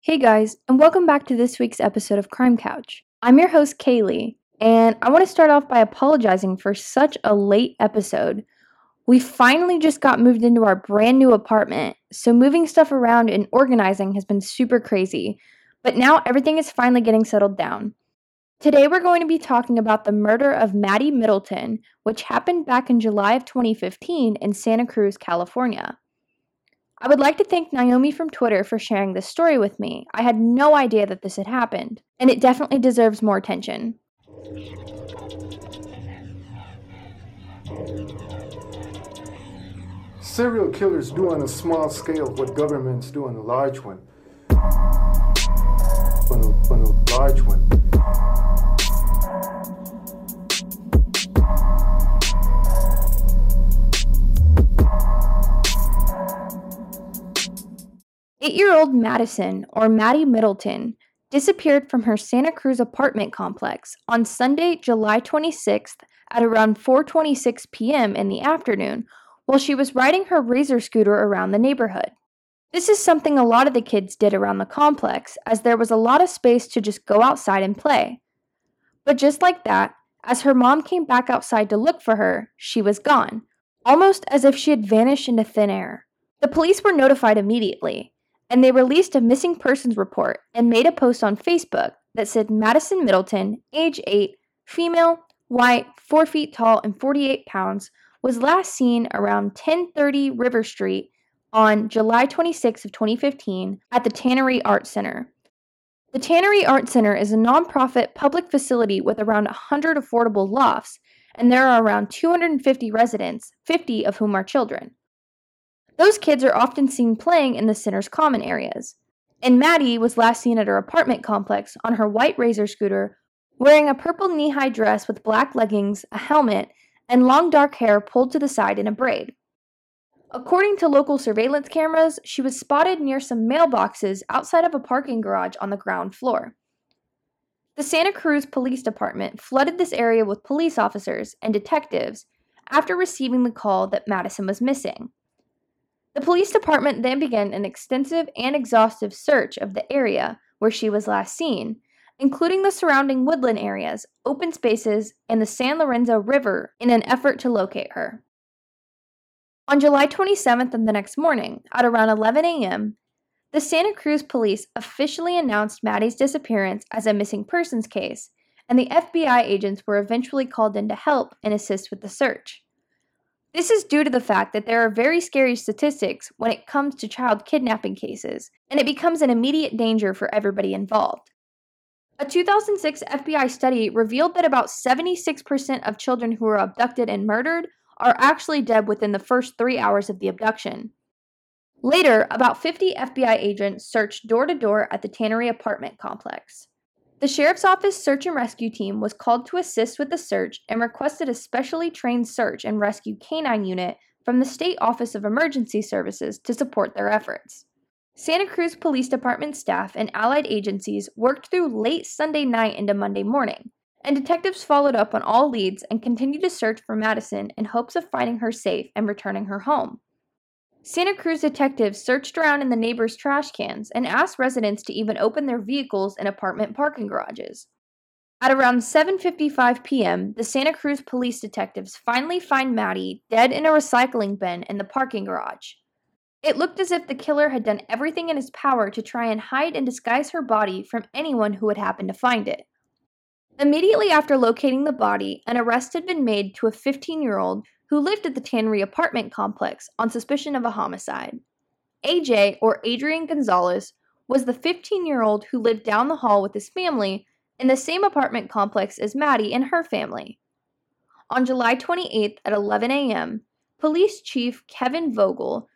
Hey guys, and welcome back to this week's episode of Crime Couch. I'm your host, Kaylee, and I want to start off by apologizing for such a late episode. We finally just got moved into our brand new apartment, so moving stuff around and organizing has been super crazy, but now everything is finally getting settled down. Today we're going to be talking about the murder of Maddie Middleton, which happened back in July of 2015 in Santa Cruz, California. I would like to thank Naomi from Twitter for sharing this story with me. I had no idea that this had happened, and it definitely deserves more attention. Serial killers do on a small scale what governments do on a large one. On a, on a large one. Eight year old Madison, or Maddie Middleton, disappeared from her Santa Cruz apartment complex on Sunday, July 26th at around 4:26 p.m. in the afternoon while she was riding her razor scooter around the neighborhood. This is something a lot of the kids did around the complex as there was a lot of space to just go outside and play. But just like that, as her mom came back outside to look for her, she was gone, almost as if she had vanished into thin air. The police were notified immediately, and they released a missing persons report and made a post on Facebook that said Madison Middleton, age 8, female, white, 4 feet tall and 48 pounds, was last seen around 1030 River Street on July 26 of 2015 at the Tannery Art Center. The Tannery Art Center is a nonprofit public facility with around 100 affordable lofts, and there are around 250 residents, 50 of whom are children. Those kids are often seen playing in the center's common areas. And Maddie was last seen at her apartment complex on her white razor scooter, wearing a purple knee high dress with black leggings, a helmet, and long dark hair pulled to the side in a braid. According to local surveillance cameras, she was spotted near some mailboxes outside of a parking garage on the ground floor. The Santa Cruz Police Department flooded this area with police officers and detectives after receiving the call that Madison was missing. The police department then began an extensive and exhaustive search of the area where she was last seen, including the surrounding woodland areas, open spaces, and the San Lorenzo River in an effort to locate her. On July 27th and the next morning, at around 11 a.m., the Santa Cruz police officially announced Maddie's disappearance as a missing persons case, and the FBI agents were eventually called in to help and assist with the search. This is due to the fact that there are very scary statistics when it comes to child kidnapping cases, and it becomes an immediate danger for everybody involved. A 2006 FBI study revealed that about 76% of children who are abducted and murdered are actually dead within the first three hours of the abduction. Later, about 50 FBI agents searched door to door at the Tannery apartment complex. The sheriff's office search and rescue team was called to assist with the search and requested a specially trained search and rescue canine unit from the State Office of Emergency Services to support their efforts. Santa Cruz Police Department staff and allied agencies worked through late Sunday night into Monday morning, and detectives followed up on all leads and continued to search for Madison in hopes of finding her safe and returning her home. Santa Cruz detectives searched around in the neighbors' trash cans and asked residents to even open their vehicles in apartment parking garages. At around 7:55 p.m., the Santa Cruz police detectives finally find Maddie dead in a recycling bin in the parking garage. It looked as if the killer had done everything in his power to try and hide and disguise her body from anyone who would happen to find it. Immediately after locating the body, an arrest had been made to a 15 year old who lived at the Tannery apartment complex on suspicion of a homicide. AJ, or Adrian Gonzalez, was the 15 year old who lived down the hall with his family in the same apartment complex as Maddie and her family. On July 28th at 11 a.m., Police Chief Kevin Vogel,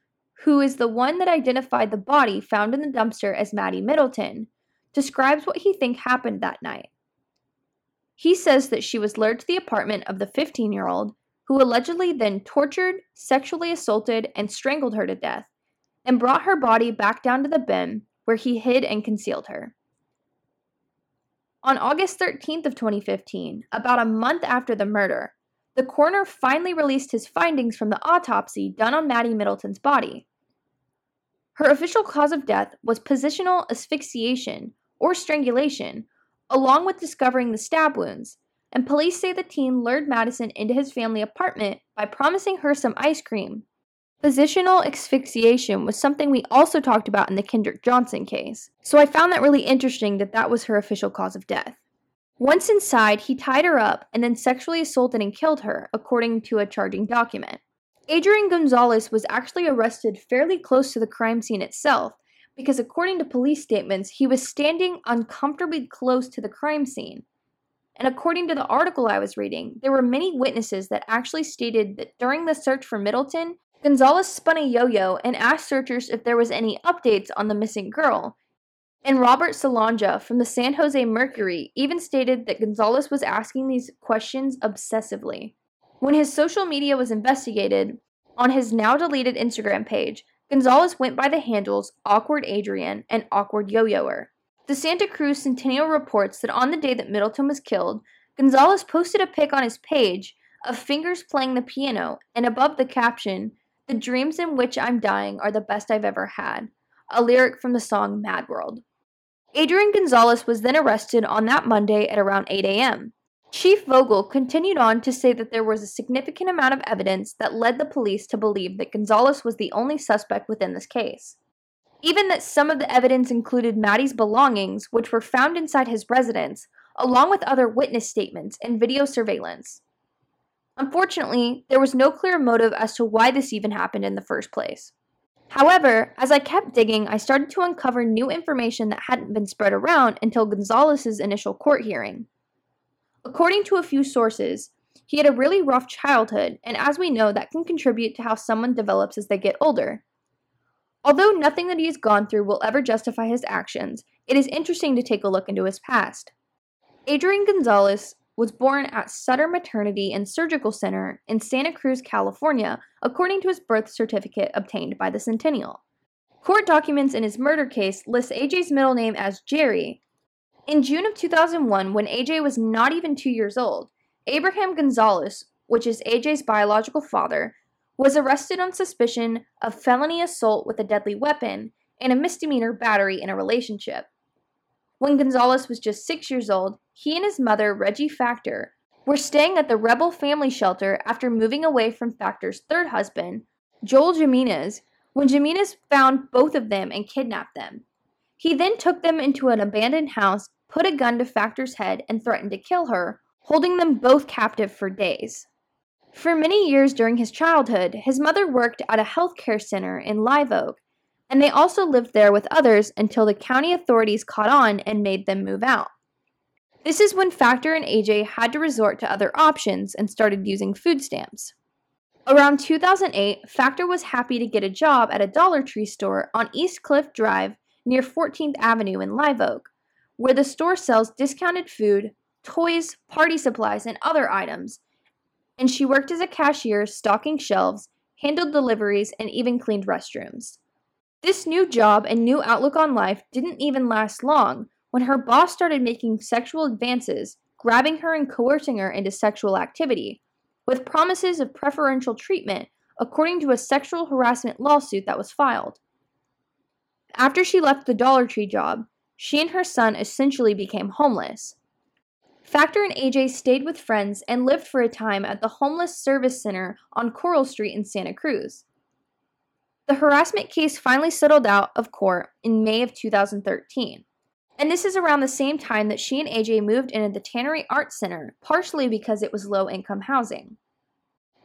who is the one that identified the body found in the dumpster as Maddie Middleton, describes what he thinks happened that night. He says that she was lured to the apartment of the 15 year old who allegedly then tortured, sexually assaulted, and strangled her to death, and brought her body back down to the bin where he hid and concealed her. On August 13th of 2015, about a month after the murder, the coroner finally released his findings from the autopsy done on Maddie Middleton's body. Her official cause of death was positional asphyxiation or strangulation, along with discovering the stab wounds, and police say the teen lured Madison into his family apartment by promising her some ice cream. Positional asphyxiation was something we also talked about in the Kendrick Johnson case, so I found that really interesting that that was her official cause of death. Once inside, he tied her up and then sexually assaulted and killed her, according to a charging document. Adrian Gonzalez was actually arrested fairly close to the crime scene itself because, according to police statements, he was standing uncomfortably close to the crime scene. And according to the article I was reading, there were many witnesses that actually stated that during the search for Middleton, Gonzalez spun a yo yo and asked searchers if there was any updates on the missing girl. And Robert Salonga from the San Jose Mercury even stated that Gonzalez was asking these questions obsessively. When his social media was investigated, on his now deleted Instagram page, Gonzalez went by the handles Awkward Adrian and Awkward Yo Yoer. The Santa Cruz Centennial reports that on the day that Middleton was killed, Gonzalez posted a pic on his page of fingers playing the piano and above the caption, The dreams in which I'm dying are the best I've ever had, a lyric from the song Mad World. Adrian Gonzalez was then arrested on that Monday at around 8 a.m. Chief Vogel continued on to say that there was a significant amount of evidence that led the police to believe that Gonzalez was the only suspect within this case. Even that some of the evidence included Maddie's belongings, which were found inside his residence, along with other witness statements and video surveillance. Unfortunately, there was no clear motive as to why this even happened in the first place. However, as I kept digging, I started to uncover new information that hadn't been spread around until Gonzalez's initial court hearing. According to a few sources, he had a really rough childhood, and as we know, that can contribute to how someone develops as they get older. Although nothing that he has gone through will ever justify his actions, it is interesting to take a look into his past. Adrian Gonzalez was born at Sutter Maternity and Surgical Center in Santa Cruz, California, according to his birth certificate obtained by the Centennial. Court documents in his murder case list AJ's middle name as Jerry, in June of 2001, when AJ was not even two years old, Abraham Gonzalez, which is AJ's biological father, was arrested on suspicion of felony assault with a deadly weapon and a misdemeanor battery in a relationship. When Gonzalez was just six years old, he and his mother, Reggie Factor, were staying at the Rebel Family Shelter after moving away from Factor's third husband, Joel Jimenez, when Jimenez found both of them and kidnapped them. He then took them into an abandoned house, put a gun to Factor's head, and threatened to kill her, holding them both captive for days. For many years during his childhood, his mother worked at a healthcare center in Live Oak, and they also lived there with others until the county authorities caught on and made them move out. This is when Factor and AJ had to resort to other options and started using food stamps. Around 2008, Factor was happy to get a job at a Dollar Tree store on East Cliff Drive near 14th Avenue in Live Oak, where the store sells discounted food, toys, party supplies, and other items. And she worked as a cashier, stocking shelves, handled deliveries, and even cleaned restrooms. This new job and new outlook on life didn't even last long when her boss started making sexual advances, grabbing her and coercing her into sexual activity, with promises of preferential treatment, according to a sexual harassment lawsuit that was filed. After she left the Dollar Tree job, she and her son essentially became homeless. Factor and AJ stayed with friends and lived for a time at the Homeless Service Center on Coral Street in Santa Cruz. The harassment case finally settled out of court in May of 2013. And this is around the same time that she and AJ moved into the Tannery Arts Center, partially because it was low income housing.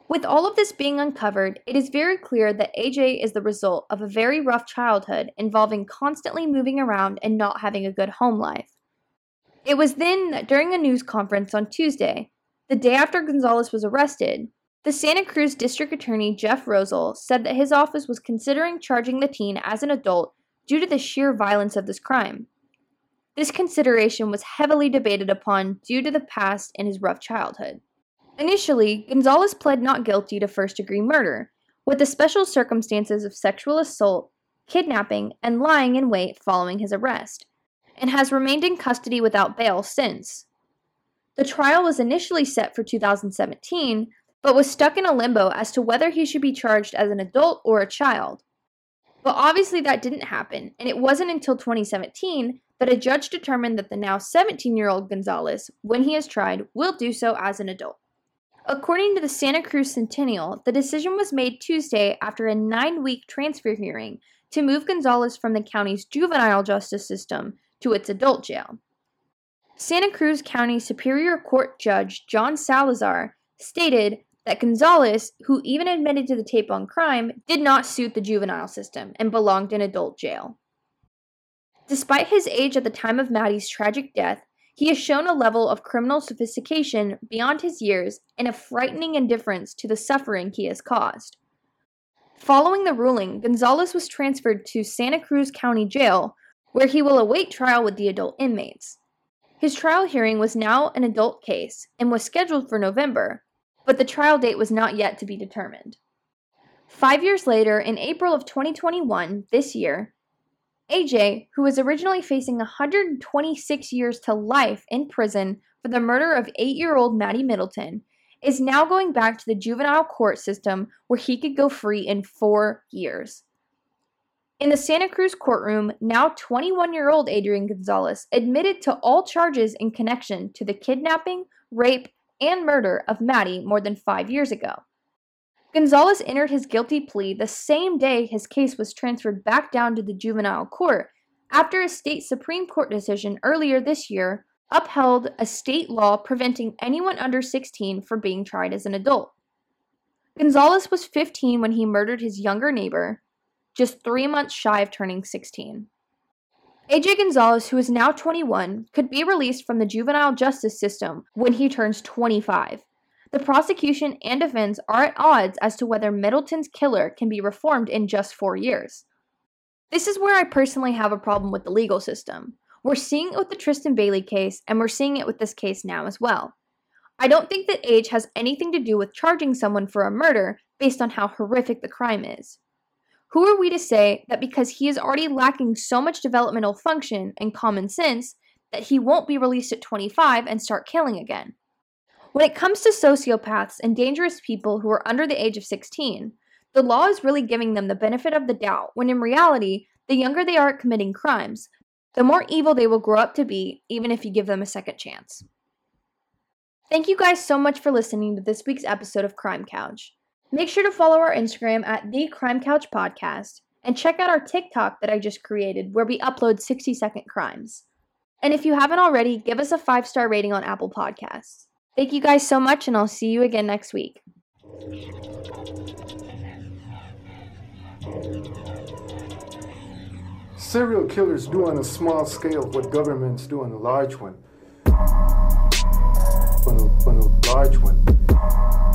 With all of this being uncovered, it is very clear that AJ is the result of a very rough childhood involving constantly moving around and not having a good home life. It was then that during a news conference on Tuesday, the day after Gonzalez was arrested, the Santa Cruz District Attorney Jeff Rosell said that his office was considering charging the teen as an adult due to the sheer violence of this crime. This consideration was heavily debated upon due to the past and his rough childhood. Initially, Gonzalez pled not guilty to first degree murder, with the special circumstances of sexual assault, kidnapping, and lying in wait following his arrest, and has remained in custody without bail since. The trial was initially set for 2017, but was stuck in a limbo as to whether he should be charged as an adult or a child. But obviously, that didn't happen, and it wasn't until 2017 that a judge determined that the now 17 year old Gonzalez, when he is tried, will do so as an adult. According to the Santa Cruz Centennial, the decision was made Tuesday after a nine week transfer hearing to move Gonzalez from the county's juvenile justice system to its adult jail. Santa Cruz County Superior Court Judge John Salazar stated that Gonzalez, who even admitted to the tape on crime, did not suit the juvenile system and belonged in adult jail. Despite his age at the time of Maddie's tragic death, he has shown a level of criminal sophistication beyond his years and a frightening indifference to the suffering he has caused. Following the ruling, Gonzalez was transferred to Santa Cruz County Jail, where he will await trial with the adult inmates. His trial hearing was now an adult case and was scheduled for November, but the trial date was not yet to be determined. Five years later, in April of 2021, this year, AJ, who was originally facing 126 years to life in prison for the murder of eight year old Maddie Middleton, is now going back to the juvenile court system where he could go free in four years. In the Santa Cruz courtroom, now 21 year old Adrian Gonzalez admitted to all charges in connection to the kidnapping, rape, and murder of Maddie more than five years ago. Gonzalez entered his guilty plea the same day his case was transferred back down to the juvenile court after a state Supreme Court decision earlier this year upheld a state law preventing anyone under 16 from being tried as an adult. Gonzalez was 15 when he murdered his younger neighbor, just three months shy of turning 16. AJ Gonzalez, who is now 21, could be released from the juvenile justice system when he turns 25. The prosecution and defense are at odds as to whether Middleton's killer can be reformed in just four years. This is where I personally have a problem with the legal system. We're seeing it with the Tristan Bailey case, and we're seeing it with this case now as well. I don't think that age has anything to do with charging someone for a murder based on how horrific the crime is. Who are we to say that because he is already lacking so much developmental function and common sense that he won't be released at 25 and start killing again? When it comes to sociopaths and dangerous people who are under the age of 16, the law is really giving them the benefit of the doubt when in reality, the younger they are at committing crimes, the more evil they will grow up to be, even if you give them a second chance. Thank you guys so much for listening to this week's episode of Crime Couch. Make sure to follow our Instagram at the Crime Couch Podcast and check out our TikTok that I just created where we upload 60 second crimes. And if you haven't already, give us a five star rating on Apple Podcasts. Thank you guys so much, and I'll see you again next week. Serial killers do on a small scale what governments do on a large one. On a, on a large one.